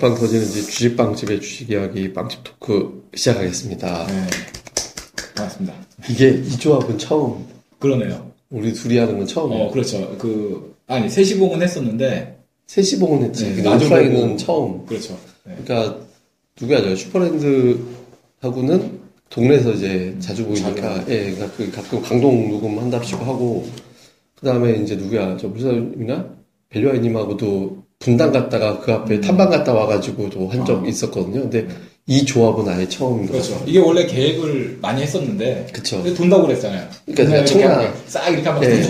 주식빵빵 터지는 이제 주식빵집의 주식 이야기 빵집 토크 시작하겠습니다. 네. 반갑습니다. 이게 이 조합은 처음, 그러네요. 우리 둘이 하는 건 처음이에요. 어, 그렇죠. 그, 아니, 세시봉은 했었는데, 셋이 봉은 했지. 네, 오프라인은 보고. 처음. 그렇죠. 네. 그러니까 누구야, 저 슈퍼랜드하고는 동네에서 이제 자주 보이니까. 예, 그러니까 그 가끔 강동 녹음 한답시고 하고, 그 다음에 이제 누구야, 저 물사님이나 벨류아이님하고도 분당 갔다가 그 앞에 음. 탐방 갔다 와가지고도 한적 아. 있었거든요. 근데 이 조합은 아예 처음인 것 그렇죠. 이게 원래 계획을 많이 했었는데, 그쵸. 돈다고 그랬잖아요. 그러니까 그냥 청라- 싹 이렇게 하면 네.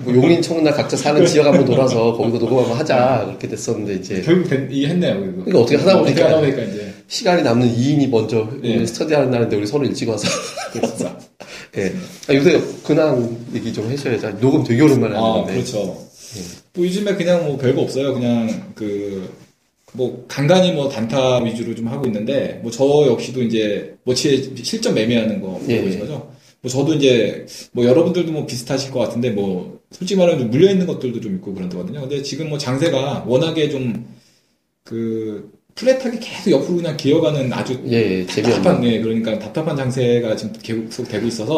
뭐 용인, 청라 각자 사는 지역 한번 돌아서 거기서 녹음 한번 하자 그렇게 됐었는데 이제 결국 된, 이게 했네요. 그리고. 그러니까 어떻게 하다 보니까- 어떻게 하다 보니까 이제. 시간이 남는 2인이 먼저 네. 오늘 스터디 하는 날인데 우리 서로 일찍 와서 그렇습니다. 예. 아, 요새 근황 얘기 좀 해줘야죠. 녹음 되게 오랜만에 아, 하는데 그렇죠. 예. 뭐 요즘에 그냥 뭐 별거 없어요. 그냥 그, 뭐 간간히 뭐 단타 위주로 좀 하고 있는데, 뭐 저 역시도 이제 모치에 실전 매매하는 거 보고 예. 계신 거죠. 뭐 저도 이제 뭐 여러분들도 뭐 비슷하실 것 같은데 뭐 솔직히 말하면 좀 물려 있는 것들도 좀 있고 그런거든요. 근데 지금 뭐 장세가 워낙에 좀 그 플랫하게 계속 옆으로 그냥 기어가는 아주 예, 예, 답답한, 네, 그러니까 답답한 장세가 지금 계속 되고 있어서,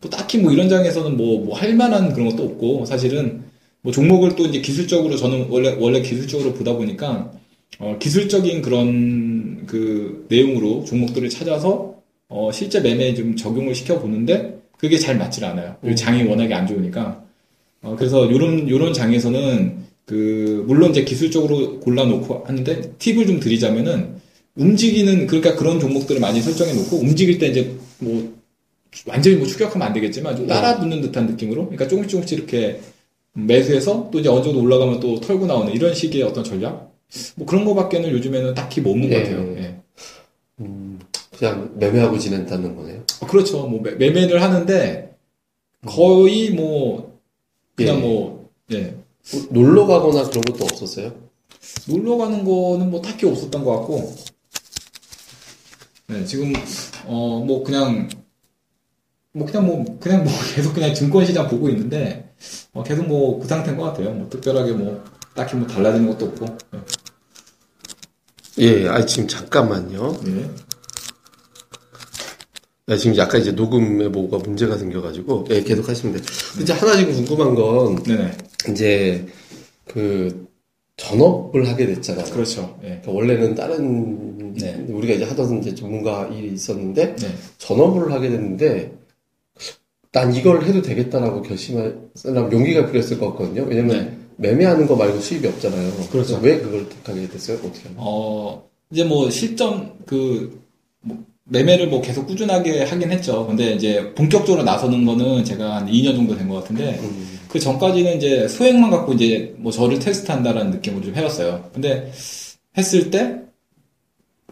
뭐 딱히 뭐 이런 장에서는 뭐, 뭐 할 만한 그런 것도 없고, 사실은 뭐 종목을 또 이제 기술적으로 저는 원래, 원래 기술적으로 보다 보니까, 어, 기술적인 그런 그 내용으로 종목들을 찾아서, 어, 실제 매매에 좀 적용을 시켜 보는데, 그게 잘 맞질 않아요. 그리고 장이 워낙에 안 좋으니까. 어, 그래서 요런, 요런 장에서는 그, 물론 이제 기술적으로 골라놓고 하는데, 팁을 좀 드리자면은, 움직이는, 그러니까 그런 종목들을 많이 설정해 놓고, 움직일 때 이제 뭐, 완전히 뭐 추격하면 안 되겠지만, 좀 따라 붙는 듯한 느낌으로, 그러니까 조금씩 조금씩 이렇게 매수해서 또 이제 어느 정도 올라가면 또 털고 나오는 이런 식의 어떤 전략? 뭐 그런 거밖에는 요즘에는 딱히 뭐 없는 것 예. 같아요. 예. 음, 그냥 매매하고 지낸다는 거네요. 어, 그렇죠. 뭐 매- 매매를 하는데, 거의 뭐, 그냥 예. 뭐, 예. 뭐 놀러 가거나 그런 것도 없었어요? 놀러 가는 거는 뭐 딱히 없었던 것 같고, 네, 지금, 어, 뭐 그냥, 뭐 그냥 뭐, 그냥 뭐 계속 그냥 증권 시장 보고 있는데, 어, 계속 뭐 그 상태인 것 같아요. 뭐 특별하게 뭐, 딱히 뭐 달라지는 것도 없고, 예, 아 지금 잠깐만요. 네. 나 지금 약간 이제 녹음에 뭐가 문제가 생겨가지고 예, 계속 하시면 돼요. 이제 하나 지금 궁금한 건 네네. 이제 그 전업을 하게 됐잖아요. 그렇죠. 예. 그러니까 원래는 다른 네. 우리가 이제 하던 이제 전문가 일이 있었는데 네. 전업을 하게 됐는데 난 이걸 해도 되겠다라고 결심할 사람 용기가 필요했을 것 같거든요. 왜냐면 네. 매매하는 거 말고 수입이 없잖아요. 그렇죠. 왜 그걸 택하게 됐어요? 어떻게 하면? 어, 이제 뭐 실전 그 뭐, 매매를 뭐 계속 꾸준하게 하긴 했죠. 근데 이제 본격적으로 나서는 거는 제가 한 2년 정도 된 것 같은데 음, 그 전까지는 이제 소액만 갖고 이제 뭐 저를 테스트한다라는 느낌으로 좀 해봤어요. 근데 했을 때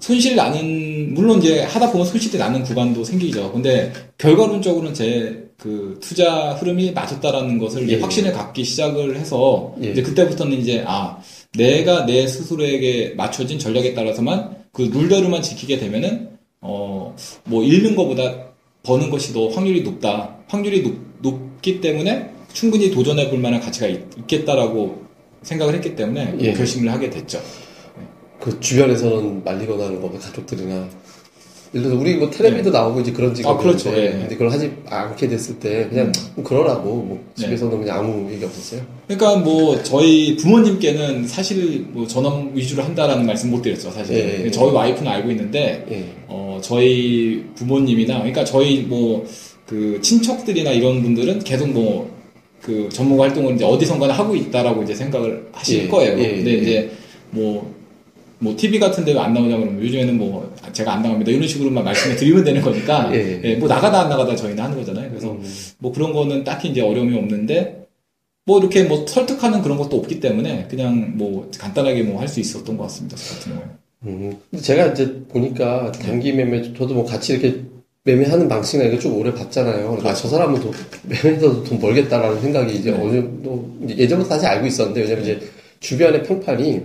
손실 나는 물론 이제 하다 보면 손실이 나는 구간도 생기죠. 근데 결과론적으로는 제 그 투자 흐름이 맞았다라는 것을 예. 확신을 갖기 시작을 해서 예. 이제 그때부터는 이제 아 내가 내 스스로에게 맞춰진 전략에 따라서만 그 룰대로만 지키게 되면은 어 뭐 잃는 것보다 버는 것이 더 확률이 높다. 확률이 높, 높기 때문에 충분히 도전해 볼 만한 가치가 있, 겠다라고 생각을 했기 때문에 예. 결심을 하게 됐죠. 그 주변에서는 말리거나 하는 거, 가족들이나 예를 들어서 우리 뭐 텔레비도 나오고 이제 그런 직업인데 아, 그렇죠. 예. 근데 그걸 하지 않게 됐을 때 그냥 그러라고 뭐 네. 집에서는 그냥 아무 얘기 없었어요. 그러니까 뭐 저희 부모님께는 사실 뭐 전업 위주로 한다라는 말씀 못 드렸죠 사실. 예, 예. 저희 와이프는 알고 있는데 예. 어 저희 부모님이나 그러니까 저희 뭐 그 친척들이나 이런 분들은 계속 뭐 그 전문가 활동을 이제 어디선가는 하고 있다라고 이제 생각을 하실 예, 거예요. 예, 근데 예. 이제 뭐 뭐 TV 같은 데왜안 나오냐 그러면 요즘에는 뭐 제가 안 나갑니다 이런 식으로만 말씀을 드리면 되는 거니까 예. 예, 뭐 나가다 안 나가다 저희는 하는 거잖아요. 그래서 음, 뭐 그런 거는 딱히 이제 어려움이 없는데 뭐 이렇게 뭐 설득하는 그런 것도 없기 때문에 그냥 뭐 간단하게 뭐 할 수 있었던 것 같습니다. 저 같은 경우에. 음. 제가 이제 보니까 단기 매매 저도 뭐 같이 이렇게 매매하는 방식이나 이거 쭉 오래 봤잖아요. 그러니까 저 사람은 돈, 매매해서 돈 벌겠다라는 생각이 이제 네. 어느 정도 예전부터 사실 알고 있었는데 왜냐면 이제 주변의 평판이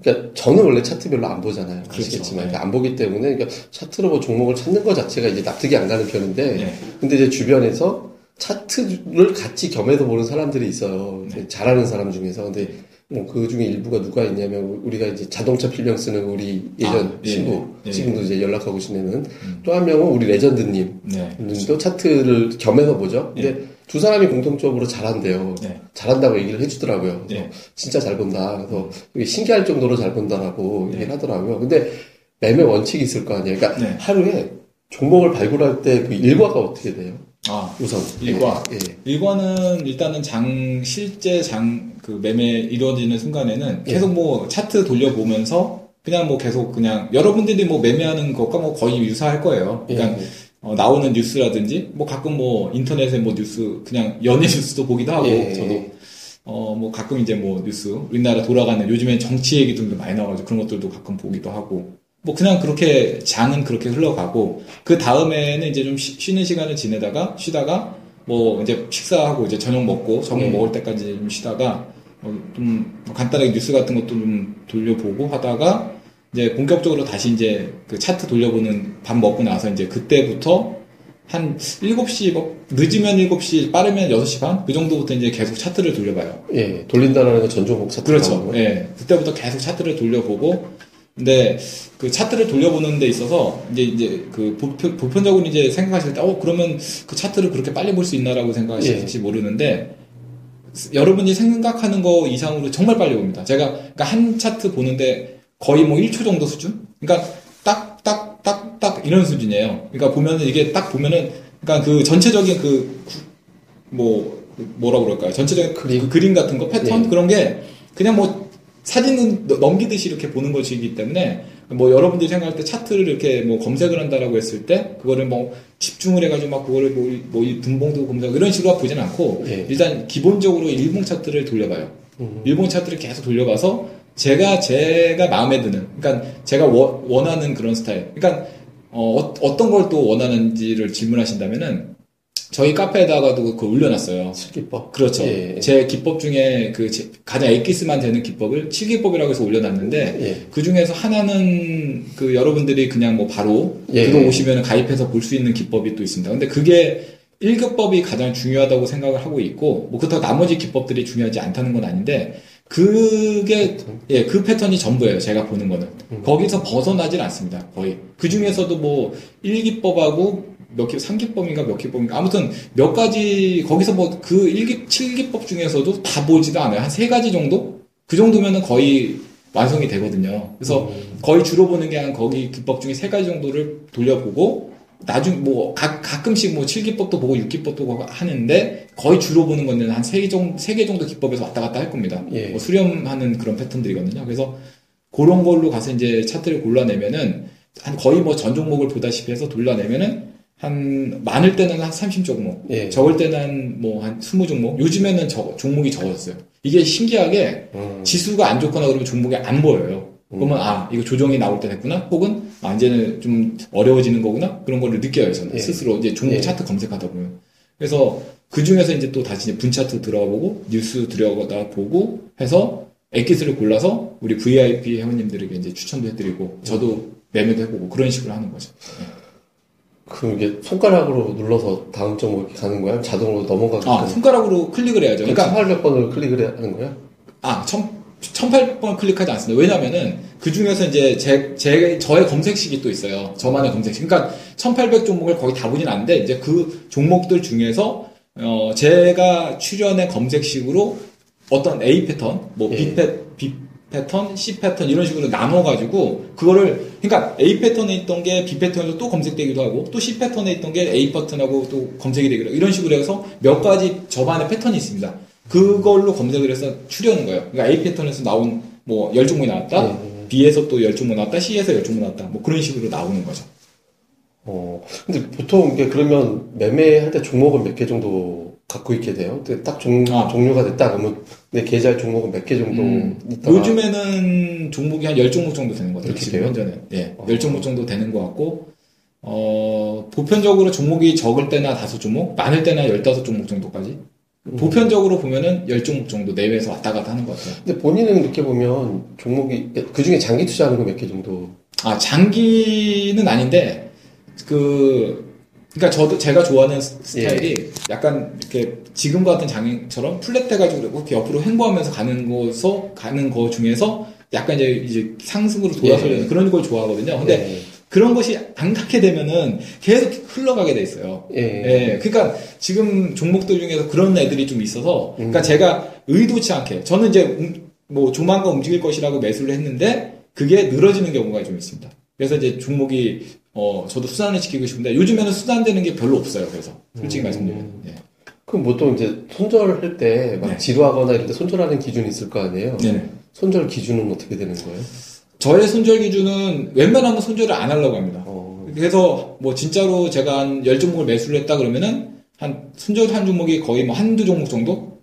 그러니까 저는 원래 차트 별로 안 보잖아요. 아시겠지만 네. 그러니까 안 보기 때문에 그러니까 차트로 뭐 종목을 찾는 것 자체가 이제 납득이 안 가는 편인데 네. 근데 이제 주변에서 차트를 같이 겸해서 보는 사람들이 있어요. 네. 잘하는 사람 중에서. 근데 뭐 그 중에 일부가 누가 있냐면 우리가 이제 자동차 필명 쓰는 우리 예전 아, 예, 신부 예. 지금도 이제 연락하고 지내는 또한 명은 우리 레전드님 네. 님도 차트를 겸해서 보죠. 근데 두 사람이 공통적으로 잘한대요. 네. 잘한다고 얘기를 해주더라고요. 네. 진짜 잘 본다. 그래서 신기할 정도로 잘 본다라고 네. 얘기를 하더라고요. 근데 매매 원칙이 있을 거 아니에요. 그러니까 네. 하루에 종목을 발굴할 때 그 일과가 어떻게 돼요? 아, 우선 일과. 예, 예. 일과는 일단은 장 실제 장 그 매매 이루어지는 순간에는 예. 계속 뭐 차트 돌려보면서 그냥 뭐 계속 그냥 여러분들이 뭐 매매하는 것과 뭐 거의 유사할 거예요. 그러니까 예. 어, 나오는 뉴스라든지 뭐 가끔 뭐 인터넷에 뭐 뉴스 그냥 연예 뉴스도 보기도 하고 예. 저도 어 뭐 가끔 이제 뭐 뉴스 우리나라 돌아가는 요즘엔 정치 얘기도 많이 나와가지고 그런 것들도 가끔 보기도 하고 뭐 그냥 그렇게 장은 그렇게 흘러가고 그 다음에는 이제 좀 쉬- 쉬는 시간을 지내다가 쉬다가 뭐 이제 식사하고 이제 저녁 먹고 저녁 예. 먹을 때까지 좀 쉬다가 어, 좀 간단하게 뉴스 같은 것도 좀 돌려보고 하다가 이제 본격적으로 다시 이제 그 차트 돌려보는 밥 먹고 나서 이제 그때부터 한 7시, 뭐 늦으면 7시, 빠르면 6시 반? 그 정도부터 이제 계속 차트를 돌려봐요. 예, 돌린다는 건 전종목 차트. 그렇죠. 예. 그때부터 계속 차트를 돌려보고, 근데 그 차트를 돌려보는 데 있어서 이제 이제 그 보편, 보편적으로 이제 생각하실 때, 어, 그러면 그 차트를 그렇게 빨리 볼 수 있나라고 생각하실지 모르는데, 여러분이 생각하는 거 이상으로 정말 빨리 봅니다. 제가 그러니까 한 차트 보는데 거의 뭐 1초 정도 수준? 그러니까 딱, 딱, 딱, 딱 이런 수준이에요. 그러니까 보면은 이게 딱 보면은 그러니까 그 전체적인 그, 구- 뭐, 뭐라 그럴까요? 전체적인 그림. 그 그림 같은 거, 패턴? 네. 그런 게 그냥 뭐 사진은 넘- 넘기듯이 이렇게 보는 것이기 때문에 뭐 여러분들이 생각할 때 차트를 이렇게 뭐 검색을 한다라고 했을 때 그거를 뭐 집중을 해가지고 막 그거를 뭐, 이- 뭐이 분봉도 검색 이런 식으로 보진 않고 예. 일단 기본적으로 일봉 차트를 돌려봐요. 음. 일본 차트를 계속 돌려봐서 제가 제가 마음에 드는 그러니까 제가 워- 원하는 그런 스타일 그러니까 어, 떤걸 또 원하는지를 질문하신다면은 저희 카페에다가도 그거 올려놨어요. 실기법. 그렇죠. 예. 제 기법 중에 그 제- 가장 엑기스만 되는 기법을 7기법이라고 해서 올려놨는데 예. 그 중에서 하나는 그 여러분들이 그냥 뭐 바로 예. 들어오시면 가입해서 볼 수 있는 기법이 또 있습니다. 근데 그게 1기법이 가장 중요하다고 생각을 하고 있고 뭐 그렇다고 나머지 기법들이 중요하지 않다는 건 아닌데 그게 예, 그 패턴이 전부예요. 제가 보는 거는. 거기서 벗어나질 않습니다. 거의. 그 중에서도 뭐 1기법하고 몇 기, 3기법인가 몇 기법인가. 아무튼 몇 가지, 거기서 뭐 그 1기, 7기법 중에서도 다 보지도 않아요. 한 세 가지 정도? 그 정도면은 거의 완성이 되거든요. 그래서 거의 주로 보는 게 한 거기 기법 중에 세 가지 정도를 돌려보고 나중 뭐 가, 가끔씩 뭐 7기법도 보고 6기법도 보고 하는데 거의 주로 보는 거는 한세개 정도 세개 정도 기법에서 왔다 갔다 할 겁니다. 예. 뭐 수렴하는 그런 패턴들이거든요. 그래서 그런 걸로 가서 이제 차트를 골라내면은 한 거의 뭐 전 종목을 보다시피 해서 돌려내면은 한 많을 때는 한 30종목, 예. 적을 때는 뭐 한 20종목. 요즘에는 적, 종목이 적었어요. 이게 신기하게 음. 지수가 안 좋거나 그러면 종목이 안 보여요. 그러면 아 이거 조정이 나올 때 됐구나. 혹은 아 이제는 좀 어려워지는 거구나. 그런 거를 느껴요 저는 예. 스스로 이제 종목 예. 차트 검색하다 보면. 그래서 그 중에서 이제 또 다시 이제 분 차트 들어가보고 뉴스 들어가다 보고 해서 엑기스를 골라서 우리 VIP 회원님들에게 이제 추천도 해드리고 저도 매매도 해보고 그런 식으로 하는 거죠. 그게 손가락으로 눌러서 다음 종목이 가는 거야? 자동으로 넘어가게끔. 아 손가락으로 클릭을 해야죠. 그러니까 그러니까 1800번을 클릭을 하는 거야? 아, 천, 1800번 클릭하지 않습니다. 왜냐면은, 그 중에서 이제 제, 제, 저의 검색식이 또 있어요. 저만의 검색식. 그러니까, 1800 종목을 거의 다 보진 않는데, 이제 그 종목들 중에서, 어, 제가 출연의 검색식으로 어떤 A 패턴, 뭐 예. B, 패, B 패턴, C 패턴 이런 식으로 나눠가지고, 그거를, 그러니까 A 패턴에 있던 게 B 패턴으로 또 검색되기도 하고, 또 C 패턴에 있던 게 A 패턴하고 또 검색이 되기도 하고, 이런 식으로 해서 몇 가지 저만의 패턴이 있습니다. 그걸로 검색을 해서 추려는 거예요. 그러니까 A 패턴에서 나온 뭐 10종목이 나왔다. 음. B에서 또 10종목 나왔다. C에서 10종목 나왔다. 뭐 그런 식으로 나오는 거죠. 어. 근데 보통 이게 그러면 매매할 때 종목은 몇 개 정도 갖고 있게 돼요? 근데 딱 종, 아. 종료가 됐다 그러면 내 계좌에 종목은 몇 개 정도 음, 있다가 요즘에는 종목이 한 10종목 정도 되는 것 같아요. 이렇게 지금? 현재는. 예. 어. 10종목 정도 되는 것 같고, 어, 보편적으로 종목이 적을 때나 다섯 종목, 많을 때나 15종목 정도까지. 음. 보편적으로 보면은 10종목 정도 내외에서 왔다 갔다 하는 것 같아요. 근데 본인은 이렇게 보면 종목이 그 중에 장기 투자하는 거 몇 개 정도 아, 장기는 아닌데, 그, 그러니까 저도 제가 좋아하는 스- 스타일이 약간 이렇게 지금 같은 장면처럼 플랫해가지고 이렇게 옆으로 횡보하면서 가는 거서 가는 거 중에서 약간 이제 이제 상승으로 돌아서려는 예. 그런 걸 좋아하거든요. 근데 예. 그런 것이 안 갖게 되면은 계속 흘러가게 돼 있어요. 예. 예, 그러니까 지금 종목들 중에서 그런 애들이 좀 있어서, 그러니까 음. 제가 의도치 않게 저는 이제 음, 뭐 조만간 움직일 것이라고 매수를 했는데 그게 늘어지는 경우가 좀 있습니다. 그래서 이제 종목이 어 저도 수단을 지키고 싶은데 요즘에는 수단되는 게 별로 없어요. 그래서 솔직히 음. 말씀드리면, 예. 그럼 보통 이제 손절할 때막 네. 지루하거나 이럴 때 손절하는 기준이 있을 거 아니에요? 네네. 손절 기준은 어떻게 되는 거예요? 저의 손절 기준은 웬만하면 손절을 안 하려고 합니다. 어, 그래서 뭐 진짜로 제가 한 10종목을 매수를 했다 그러면은 한 손절 한 종목이 거의 뭐 한두 종목 정도?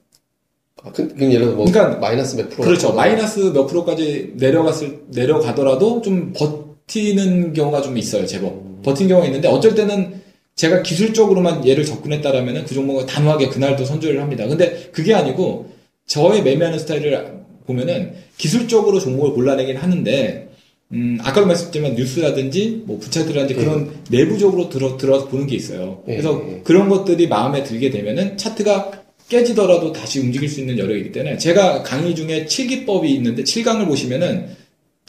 아, 그, 그럼 예를 들어 뭐 그러니까 마이너스 몇 프로? 그렇죠. 마이너스 몇 프로까지 내려갔을, 내려가더라도 좀 버티는 경우가 좀 있어요, 제법. 버틴 경우가 있는데 어쩔 때는 제가 기술적으로만 얘를 접근했다라면은 그 종목을 단호하게 그날도 손절을 합니다. 근데 그게 아니고 저의 매매하는 스타일을 보면은 기술적으로 종목을 골라내긴 하는데 음, 아까도 말씀드렸지만 뉴스라든지 뭐 부차트라든지 예. 그런 내부적으로 들어, 들어서 보는 게 있어요. 예, 그래서 예. 그런 것들이 마음에 들게 되면은 차트가 깨지더라도 다시 움직일 수 있는 여력이기 때문에 제가 강의 중에 7기법이 있는데 7강을 보시면은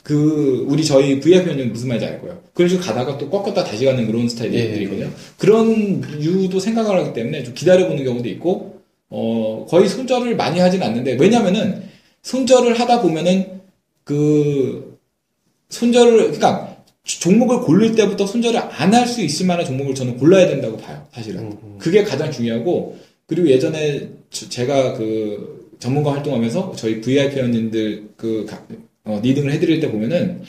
그 우리 저희 VIP는 무슨 말인지 알 거예요. 그런 식으로 가다가 또 꺾었다 다시 가는 그런 스타일들이거든요. 예. 그런 이유도 생각을 하기 때문에 좀 기다려 보는 경우도 있고 어 거의 손절을 많이 하진 않는데 왜냐면은 손절을 하다 보면은 그 손절을 그러니까 종목을 고를 때부터 손절을 안 할 수 있을 만한 종목을 저는 골라야 된다고 봐요. 사실은. 음, 음. 그게 가장 중요하고 그리고 예전에 저- 제가 그 전문가 활동하면서 저희 VIP 회원님들 그 가- 어, 리딩을 해드릴 때 보면은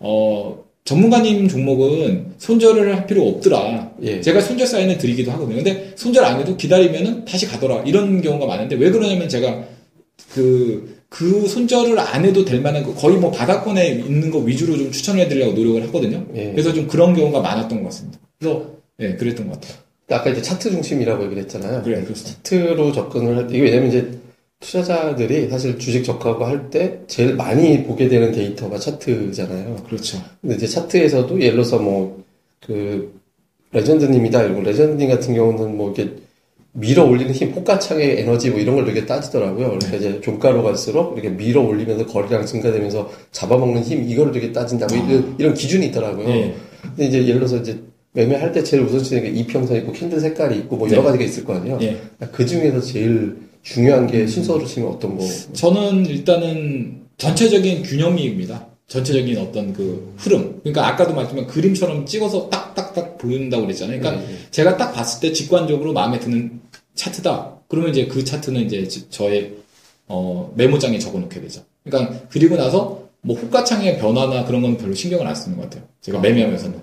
어 전문가님 종목은 손절을 할 필요 없더라. 예. 제가 손절 사인을 드리기도 하거든요. 근데 손절 안 해도 기다리면은 다시 가더라. 이런 경우가 많은데 왜 그러냐면 제가 그, 그 손절을 안 해도 될 만한 거 거의 뭐 바닥권에 있는 거 위주로 좀 추천해 드리려고 노력을 하거든요. 예. 그래서 좀 그런 경우가 많았던 것 같습니다. 그래서 예, 그랬던 것 같아요. 아까 이제 차트 중심이라고 얘기를 했잖아요. 그래, 그렇습니다. 차트로 접근을 할 때, 이게 왜냐면 이제 투자자들이 사실 주식 적하고 할 때 제일 많이 보게 되는 데이터가 차트잖아요. 그렇죠. 근데 이제 차트에서도 예를 들어서 뭐, 그, 레전드님이다. 이러고, 레전드님 같은 경우는 뭐 이렇게 밀어 올리는 힘, 호가창의 에너지 뭐 이런 걸 되게 따지더라고요. 그러니까 네. 이제 종가로 갈수록 이렇게 밀어 올리면서 거래량 증가되면서 잡아먹는 힘, 이거를 되게 따진다. 뭐 이런, 이런 기준이 있더라고요. 예. 근데 이제 예를 들어서 이제 매매할 때 제일 우선순위가 이평선 있고 캔들 색깔이 있고 뭐 여러 네. 가지가 있을 거 아니에요. 예. 그 중에서 제일 중요한 게 순서로 치면 어떤 거? 저는 일단은 전체적인 균형미입니다. 전체적인 어떤 그 흐름. 그러니까 아까도 말했지만 그림처럼 찍어서 딱딱딱 보인다고 그랬잖아요. 그러니까 네, 네. 제가 딱 봤을 때 직관적으로 마음에 드는 차트다. 그러면 이제 그 차트는 이제 지- 저의 어, 메모장에 적어놓게 되죠. 그러니까 그리고 나서 뭐 호가창의 변화나 그런 건 별로 신경을 안 쓰는 것 같아요. 제가 매매하면서는.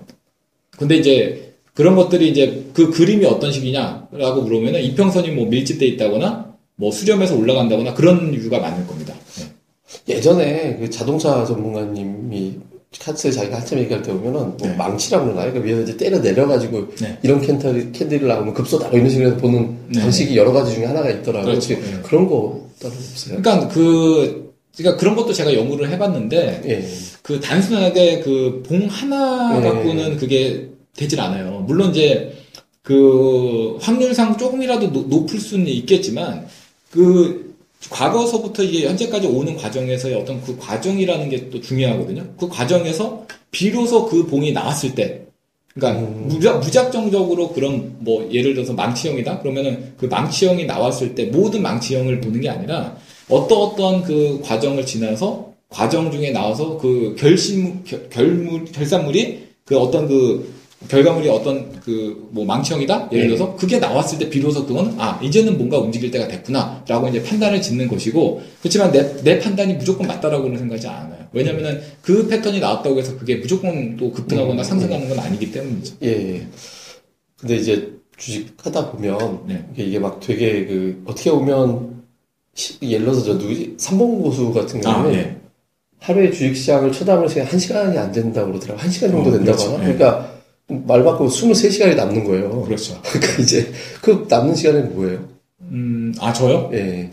근데 이제 그런 것들이 이제 그 그림이 어떤 식이냐라고 물어보면은 이평선이 뭐 밀집돼 있다거나 뭐 수렴해서 올라간다거나 그런 이유가 많을 겁니다. 네. 예전에 그 자동차 전문가님이 카츠에 자기가 한참 얘기할 때 보면은 뭐 네. 망치라고 그러나요? 그러니까 위에서 이제 때려 내려가지고 네. 이런 캔들, 캔들이 나오면 급소다 뭐 이런 식으로 보는 네. 방식이 여러 가지 중에 하나가 있더라고요. 그렇죠. 네. 그런 거 따로 없어요? 그러니까 그 그러니까 그런 것도 제가 연구를 해봤는데 예. 그 단순하게 그 봉 하나 네. 갖고는 그게 되질 않아요. 물론 이제 그 확률상 조금이라도 노- 높을 수는 있겠지만 그 과거서부터 이게 현재까지 오는 과정에서의 어떤 그 과정이라는 게 또 중요하거든요. 그 과정에서 비로소 그 봉이 나왔을 때 그러니까 음. 무작, 무작정적으로 그런 뭐 예를 들어서 망치형이다 그러면은 그 망치형이 나왔을 때 모든 망치형을 보는 게 아니라 어떤 어떤 그 과정을 지나서 과정 중에 나와서 그 결심 결, 결물 결산물이 그 어떤 그 결과물이 어떤 그 뭐 망치형이다 예를 네. 들어서 그게 나왔을 때 비로소 그건 아 이제는 뭔가 움직일 때가 됐구나라고 이제 판단을 짓는 것이고 그렇지만 내, 내 판단이 무조건 맞다라고는 생각하지 않아요 왜냐면은 그 패턴이 나왔다고 해서 그게 무조건 또 급등하거나 음, 상승하는 건 아니기 때문이죠 예, 예. 근데 이제 주식 하다 보면 네. 이게- 막 되게 그 어떻게 보면 시- 예를 들어서 저 누구지? 삼봉 고수 같은 아, 경우는 네. 하루에 주식 시장을 쳐다보는 시간 한 시간이 안 된다고 그러더라고요. 한시간 정도 어, 된다고 그렇죠. 하나? 네. 그러니까 말 바꾸면 23시간이 남는 거예요. 그렇죠. 그러니까 이제 그 남는 시간은 뭐예요? 음, 아, 저요? 예.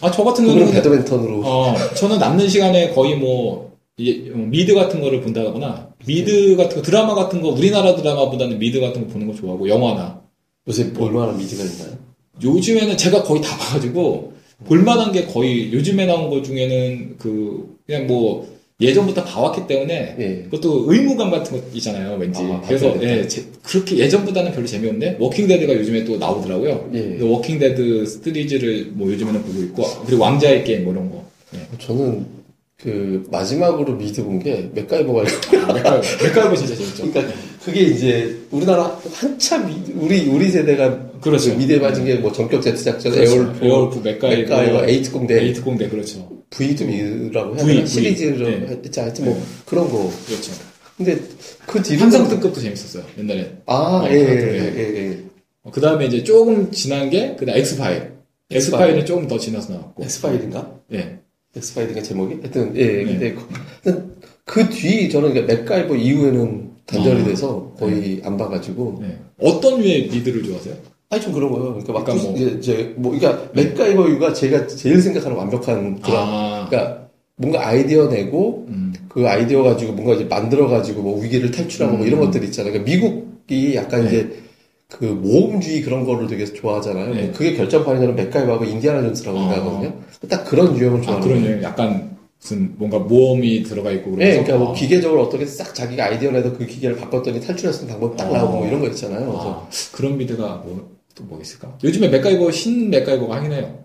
아, 저 같은 경우는, 배드민턴으로 어, 저는 남는 시간에 거의 뭐, 이제 어, 미드 같은 거를 본다거나 미드 같은 거 드라마 같은 거 우리나라 드라마보다는 미드 같은 거 보는 거 좋아하고 영화나 요새 얼마나 미드가 있나요? 요즘에는 제가 거의 다 봐가지고 볼만한 게 거의 요즘에 나온 것 중에는 그 그냥 뭐 예전부터 봐왔기 때문에 예. 그것도 의무감 같은 거 있잖아요 왠지 아, 그래서. 예, 제- 그렇게 예전보다는 별로 재미없는데 워킹데드가 요즘에 또 나오더라고요 예. 워킹데드 시리즈를 뭐 요즘에는 보고 있고 그리고 왕자의 게임 뭐 이런 거 예. 저는 그 마지막으로 미드 본 게 맥가이버가 맥가이버 맥가이버 진짜 재밌죠 그러니까 그게 이제 우리나라 한참 우리 우리 세대가 그렇죠. 그 미드에 빠진 게뭐 전격 Z 작전, 그렇죠. 에어울프, 에어울프, 맥가이버, 맥가이버, A특공대, A특공대 그렇죠 V도 미드라고 해야 되나. 시리즈로 네. 했지 하여튼 뭐 네. 그런 거. 그렇죠 근데 그 뒤로 환상특급도 재밌었어요 옛날에 아, 어, 예, 예, 그렇더라고요. 예, 예. 그 다음에 이제 조금 지난 게 그다음 엑스파일 엑스 파일. 엑스 파일은 조금 더 지나서 나왔고 엑스 파일인가? 예 엑스 파일인가 제목이? 하여튼 예, 네. 근데 그, 그뒤 저는 맥가이버 이후에는 단절이 아. 돼서 거의 안 봐가지고 네. 어떤 류의 미드를 좋아하세요? 아니 좀 그런 거예요. 그러니까 막 부- 뭐- 이제, 이제 뭐 그러니까 맥가이버 이유가 제가 제일 생각하는 완벽한 그런 아, 그러니까 뭔가 아이디어 내고 음, 그 아이디어 가지고 뭔가 이제 만들어 가지고 뭐 위기를 탈출하고 뭐 이런 음. 것들 있잖아요. 그러니까 미국이 약간 네. 이제 그 모험주의 그런 거를 되게 좋아하잖아요. 네. 그게 결정판이 저는 맥가이버하고 인디아나 존스라고 아. 생각하거든요. 딱 그런 유형을 아 좋아하는 그런 거예요. 류 약간 무슨 뭔가 모험이 들어가 있고 네, 그래서 그러니까 뭐 아, 기계적으로 어떻게 싹 자기가 아이디어 내서 그 기계를 바꿨더니 탈출할 수 있는 방법이 딱 아. 나오고 뭐 이런 거 있잖아요. 그래서 아, 그런 미드가 뭐 또 뭐 있을까? 요즘에 맥가이버 신 맥가이버가 하긴 해요.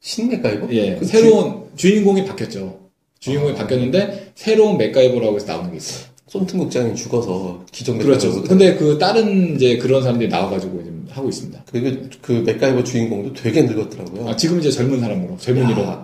신 맥가이버? 예, 그 새로운 주인공이 바뀌었죠. 주인공이 바뀌었는데 새로운 맥가이버라고 해서 나오는 게 있어요. 손튼 국장이 죽어서 기존 그렇죠. 근데 그 다른 이제 그런 사람들이 나와가지고 지금 하고 있습니다. 그리고 그 맥가이버 주인공도 되게 늙었더라고요. 아, 지금 이제 젊은 사람으로 젊은이로 야,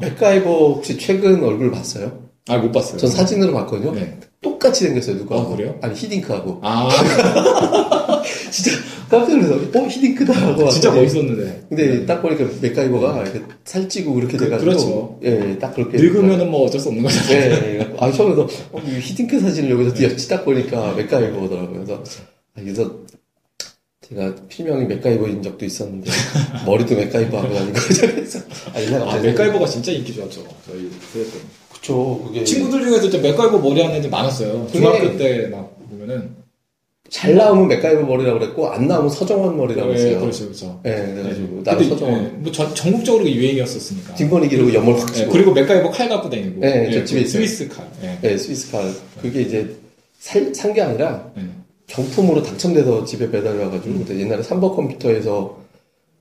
맥가이버 혹시 최근 얼굴 봤어요? 아 못 봤어요. 전 사진으로 봤거든요. 네. 똑같이 생겼어요, 누가. 아, 그래요? 아니, 히딩크하고. 아 진짜 깜짝 놀라서, 어, 히딩크다 하고. 진짜 왔더니. 멋있었는데. 근데 딱 보니까 맥가이버가 이렇게 살찌고 그렇게 그- 돼가지고. 그렇죠. 예, 딱 그렇게. 늙으면은 뭐 어쩔 수 없는 거잖아요. 예, 예. 아, 처음에도, 어, 이 히딩크 사진을 여기서 띄었지 딱 보니까 맥가이버더라고요. 그래서, 아, 그래서 제가 필명이 맥가이버인 적도 있었는데, 머리도 맥가이버 하고 다니고, 그래서. 아, 아, 맥가이버가 진짜 인기 좋았죠. 저희 그랬던 그쵸, 그게. 친구들 중에서 진짜 맥가이버 머리 하는 애들 많았어요. 중학교 때 막 보면은. 잘 나오면 맥가이버 머리라고 그랬고, 안 나오면 서정원 머리라고 예, 했어요. 그렇죠, 그렇죠. 예, 그래가지고, 네. 나도 서정원. 예, 뭐 전, 전국적으로 유행이었었으니까. 뒷머리 기르고 옆머리 확 예, 치고. 그리고 맥가이버 칼 갖고 다니고. 네, 저 예, 집에 그 있어요. 스위스 칼. 예. 네, 스위스 칼. 그게 이제 살, 산게 아니라 예. 경품으로 당첨돼서 집에 배달이 와가지고 음. 옛날에 삼버 컴퓨터에서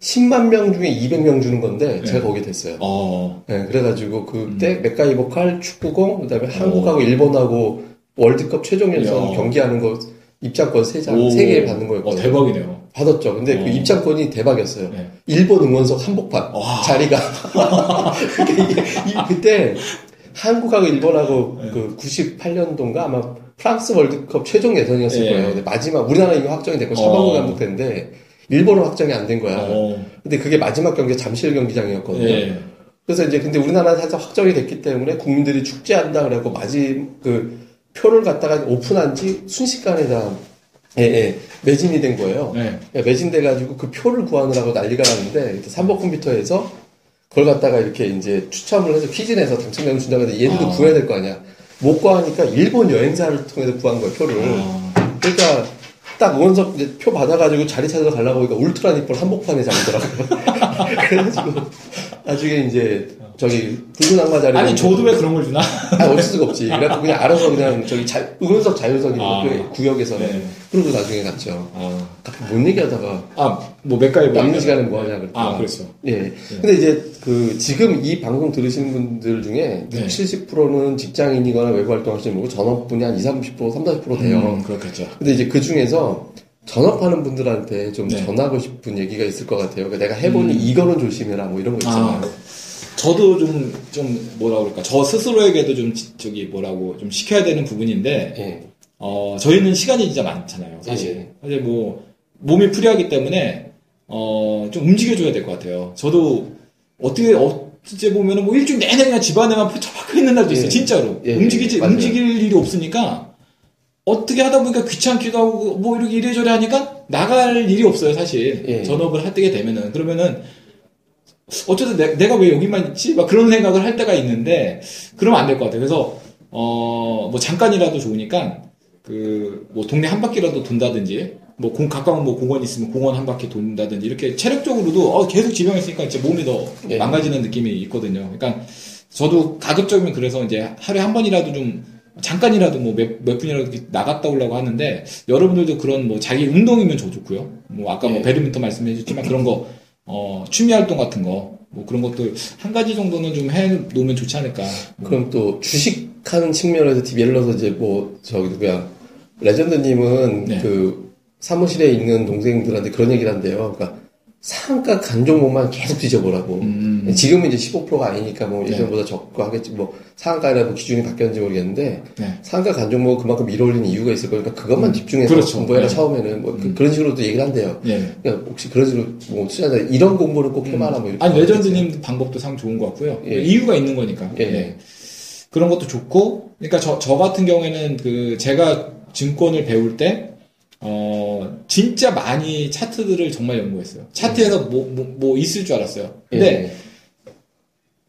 10만 명 중에 200명 주는 건데 네. 제가 거기 됐어요. 어, 네, 그래가지고 그때 음. 맥가이버 칼, 축구공, 그다음에 한국하고 일본하고 월드컵 최종 예선 야. 경기하는 거 입장권 세 장, 오. 세개 받는 어, 거였거든요. 대박이네요. 받았죠. 근데 그 어. 입장권이 대박이었어요. 네. 일본 응원석 한복판 와. 자리가 그때 한국하고 일본하고 네. 그 98년도인가 아마 프랑스 월드컵 최종 예선이었을 네. 거예요. 마지막 우리나라 이미 확정이 됐고 차범근 어. 감독 됐는데 일본은 확정이 안 된 거야. 어, 근데 그게 마지막 경기가 잠실 경기장이었거든요. 예. 그래서 이제 근데 우리나라는 살짝 확정이 됐기 때문에 국민들이 축제한다 그래갖고 마지 그 표를 갖다가 오픈한 지 순식간에 다 예, 예, 매진이 된 거예요. 네. 예, 매진돼가지고 그 표를 구하느라고 난리가 났는데 삼보 컴퓨터에서 그걸 갖다가 이렇게 이제 추첨을 해서 퀴즈 내서 당첨되면 준다고 했는데 얘들도 아. 구해야 될 거 아니야. 못 구하니까 일본 여행사를 통해서 구한 거예요 표를. 아, 그러니까 딱 응원석 이제 표 받아가지고 자리 찾아서 가려고 보니까 울트라 니폰 한복판에 잡더라고요. 그래가지고 나중에 이제 저기 붉은 악마 자리 아니, 저도 왜 그런 걸 주나? 아, 어쩔 수가 없지. 그래갖고 그냥 알아서 그냥 저기 자, 응원석 자유석이고 아. 그 구역에서는 네. 그러고 나중에 갔죠. 아, 뭔 얘기하다가 아, 뭐 맥가이버. 남는 시간에 뭐 하냐 그랬더니 아, 그렇죠. 예. 근데 이제 그 지금 이 방송 들으시는 분들 중에 네. 60, 70%는 직장인이거나 외부 활동하시는 분이고 전업분이 한 20, 30%, 30, 40% 돼요. 음, 그렇겠죠. 근데 이제 그 중에서 전업하는 분들한테 좀 네. 전하고 싶은 얘기가 있을 것 같아요. 그러니까 내가 해보니 이거는 조심해라 뭐 이런 거 있잖아요. 아, 저도 좀, 좀, 뭐라 그럴까. 저 스스로에게도 좀, 지- 저기, 뭐라고, 좀 시켜야 되는 부분인데, 예. 어, 저희는 시간이 진짜 많잖아요, 사실. 예. 사실 뭐, 몸이 프리하기 때문에, 어, 좀 움직여줘야 될 것 같아요. 저도, 어떻게, 어째 보면은 뭐 일주일 내내 그냥 집안에만 처박혀 있는 날도 있어요, 예. 진짜로. 예, 움직이지, 맞아요. 움직일 일이 없으니까, 어떻게 하다 보니까 귀찮기도 하고, 뭐 이렇게 이래저래 하니까, 나갈 일이 없어요, 사실. 예. 전업을 하게 되면은. 그러면은, 어쨌든 내, 내가 왜 여기만 있지? 막 그런 생각을 할 때가 있는데, 그러면 안 될 것 같아요. 그래서, 어, 뭐 잠깐이라도 좋으니까 그 뭐 동네 한 바퀴라도 돈다든지 뭐 공, 가까운 뭐 공원 있으면 공원 한 바퀴 돈다든지 이렇게 체력적으로도 어, 계속 지병 있으니까 이제 몸이 더 예. 망가지는 느낌이 있거든요. 그러니까 저도 가급적이면 그래서 이제 하루에 한 번이라도 좀 잠깐이라도 뭐몇 몇 분이라도 나갔다 오려고 하는데 여러분들도 그런 뭐 자기 운동이면 저 좋고요. 뭐 아까 뭐 예. 배드민턴 말씀해 주셨지만 그런 거 어, 취미 활동 같은 거 뭐 그런 것들 한 가지 정도는 좀 해 놓으면 좋지 않을까. 그럼 또 주식하는 측면에서 예를 들어서 이제 뭐 저기 누구야 레전드님은 네. 그 사무실에 있는 동생들한테 그런 얘기를 한대요. 그러니까 상한가 간 종목만 계속 뒤져보라고. 음. 지금은 이제 15%가 아니니까 뭐 네. 예전보다 적고 하겠지. 뭐 상한가나 뭐 기준이 바뀌었는지 모르겠는데 네. 상한가 간 종목 그만큼 밀어올리는 이유가 있을 거니까 그것만 집중해서 그렇죠. 공부해라 네. 처음에는 뭐 그, 런 식으로도 얘기를 한대요. 예. 그러니까 혹시 그런 식으로 뭐 투자자 이런 공부를 꼭 해봐라 뭐 이렇게. 아니 레전드님 방법도 상 좋은 것 같고요. 예. 이유가 있는 거니까. 예. 예. 그런 것도 좋고, 그러니까 저, 저 같은 경우에는 그 제가 증권을 배울 때, 어, 진짜 많이 차트들을 정말 연구했어요. 차트에서 뭐, 뭐, 뭐 있을 줄 알았어요. 근데 예.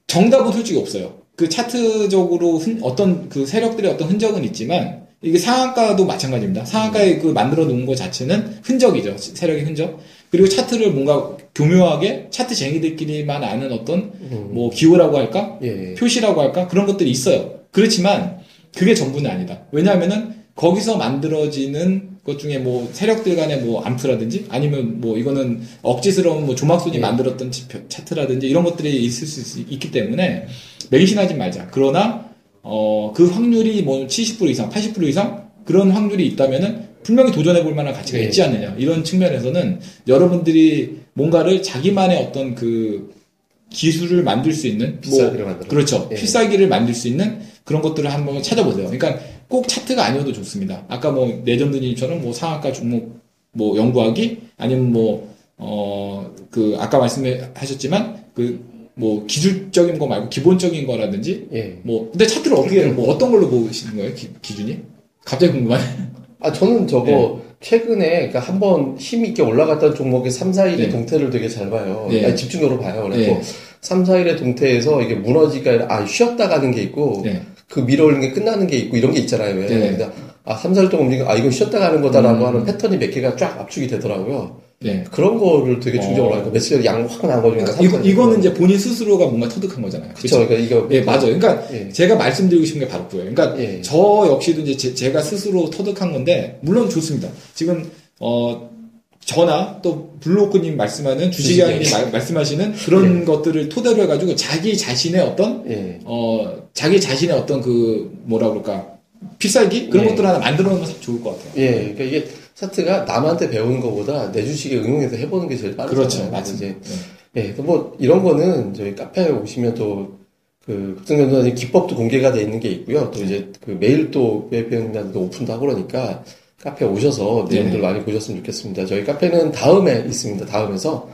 정답은 솔직히 없어요. 그 차트적으로 흔- 어떤 그 세력들의 어떤 흔적은 있지만 이게 상한가도 마찬가지입니다. 상한가에 그 만들어 놓은 것 자체는 흔적이죠. 세력의 흔적. 그리고 차트를 뭔가 교묘하게 차트쟁이들끼리만 아는 어떤 음. 뭐 기호라고 할까? 예. 표시라고 할까? 그런 것들이 있어요. 그렇지만 그게 전부는 아니다. 왜냐하면은 거기서 만들어지는 것 중에 뭐 세력들 간의 뭐 암투라든지 아니면 뭐 이거는 억지스러운 뭐 조막순이 예. 만들었던 치- 차트라든지 이런 것들이 있을 수 있- 있기 때문에 맹신하지 말자. 그러나 어, 그 확률이 뭐 70% 이상, 80% 이상 그런 확률이 있다면은 분명히 도전해 볼 만한 가치가 예. 있지 않느냐. 이런 측면에서는 여러분들이 뭔가를 자기만의 어떤 그 기술을 만들 수 있는 뭐. 그렇죠. 예. 필살기를 만들 수 있는 그런 것들을 한번 찾아보세요. 그러니까 꼭 차트가 아니어도 좋습니다. 아까 뭐 레전드님처럼 뭐 상한가 종목 뭐 연구하기 아니면 뭐 어 그 아까 말씀하셨지만 그 뭐 기술적인 거 말고 기본적인 거라든지 예. 뭐 근데 차트를 어떻게 뭐 어떤 걸로 보시는 거예요? 기, 기준이? 갑자기 궁금하네. 아, 저는 저거, 최근에, 그러니까 한번 힘 있게 올라갔던 종목의 3, 4일의 네. 동태를 되게 잘 봐요. 네. 아니, 집중적으로 봐요. 그래서 네. 3, 4일의 동태에서 이게 무너지가 아니라, 아, 쉬었다 가는 게 있고, 네. 그 밀어올리는 게 끝나는 게 있고, 이런 게 있잖아요. 왜. 네. 그러니까 아, 3, 4일 동안 움직이고, 아, 이건 쉬었다 가는 거다라고 음. 하는 패턴이 몇 개가 쫙 압축이 되더라고요. 네. 그런 거를 되게 중점으로 어. 하니까 며칠 전에 양확 나온 거 중에 그러니까 이거, 이거는 이제 본인 스스로가 뭔가 터득한 거잖아요. 그쵸. 그러니까 이거. 예, 맞아요. 그러니까 예. 제가 말씀드리고 싶은 게 바로 그거예요. 그러니까 예. 저 역시도 이제 제, 가 스스로 터득한 건데 물론 좋습니다. 지금 어 저나 또 블로크님 말씀하는. 말- 말씀하시는 그런 것들을 토대로 해가지고 자기 자신의 어떤 예. 어 자기 자신의 어떤 그 뭐라 그럴까 필살기 그런 예. 것들 하나 만들어 놓으면 참 좋을 것 같아요. 예, 그러니까 이게 차트가 남한테 배우는 것보다 내 주식에 응용해서 해보는 게 제일 빠르잖아요. 그렇죠, 맞습니다. 이제 예, 또 뭐 이런 거는 저희 카페에 오시면 또 그 급등전선이 기법도 공개가 돼 있는 게 있고요. 또 이제 그 매일 또 배우님한테도 오픈도 하고 그러니까 카페 오셔서 내용들 네네. 많이 보셨으면 좋겠습니다. 저희 카페는 다음에 있습니다. 다음에서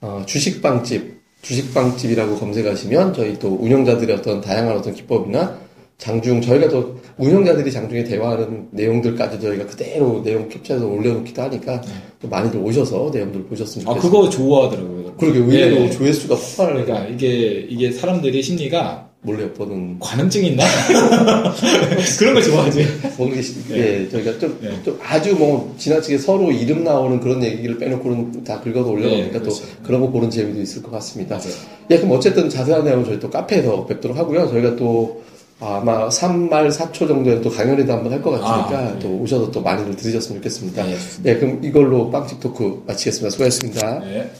어, 주식빵집, 주식빵집이라고 검색하시면 저희 또 운영자들의 어떤 다양한 어떤 기법이나 장중 저희가 또 운영자들이 장중에 대화하는 내용들까지 저희가 그대로 내용 캡처해서 올려놓기도 하니까 또 많이들 오셔서 내용들 보셨으면 아 좋겠습니다. 그거 좋아하더라고요. 그러게 의외로 예. 조회수가 폭발을 그러니까 이게 이게 사람들이 심리가 몰래 엿보는 관음증 있나 그런 거 좋아하지. 모르게 예 저희가 좀, 네. 좀 아주 뭐 지나치게 서로 이름 나오는 그런 얘기를 빼놓고는 다 긁어서 올려놓으니까 네, 또 그렇죠. 그런 거 보는 재미도 있을 것 같습니다. 맞아요. 예 그럼 어쨌든 자세한 내용은 저희 또 카페에서 뵙도록 하고요. 저희가 또 아마 3말 4초 정도에 또 강연회도 한번 할 것 같으니까 아, 네. 또 오셔서 또 많이들 들으셨으면 좋겠습니다. 네. 예 그럼 이걸로 빵집 토크 마치겠습니다. 수고하셨습니다. 네.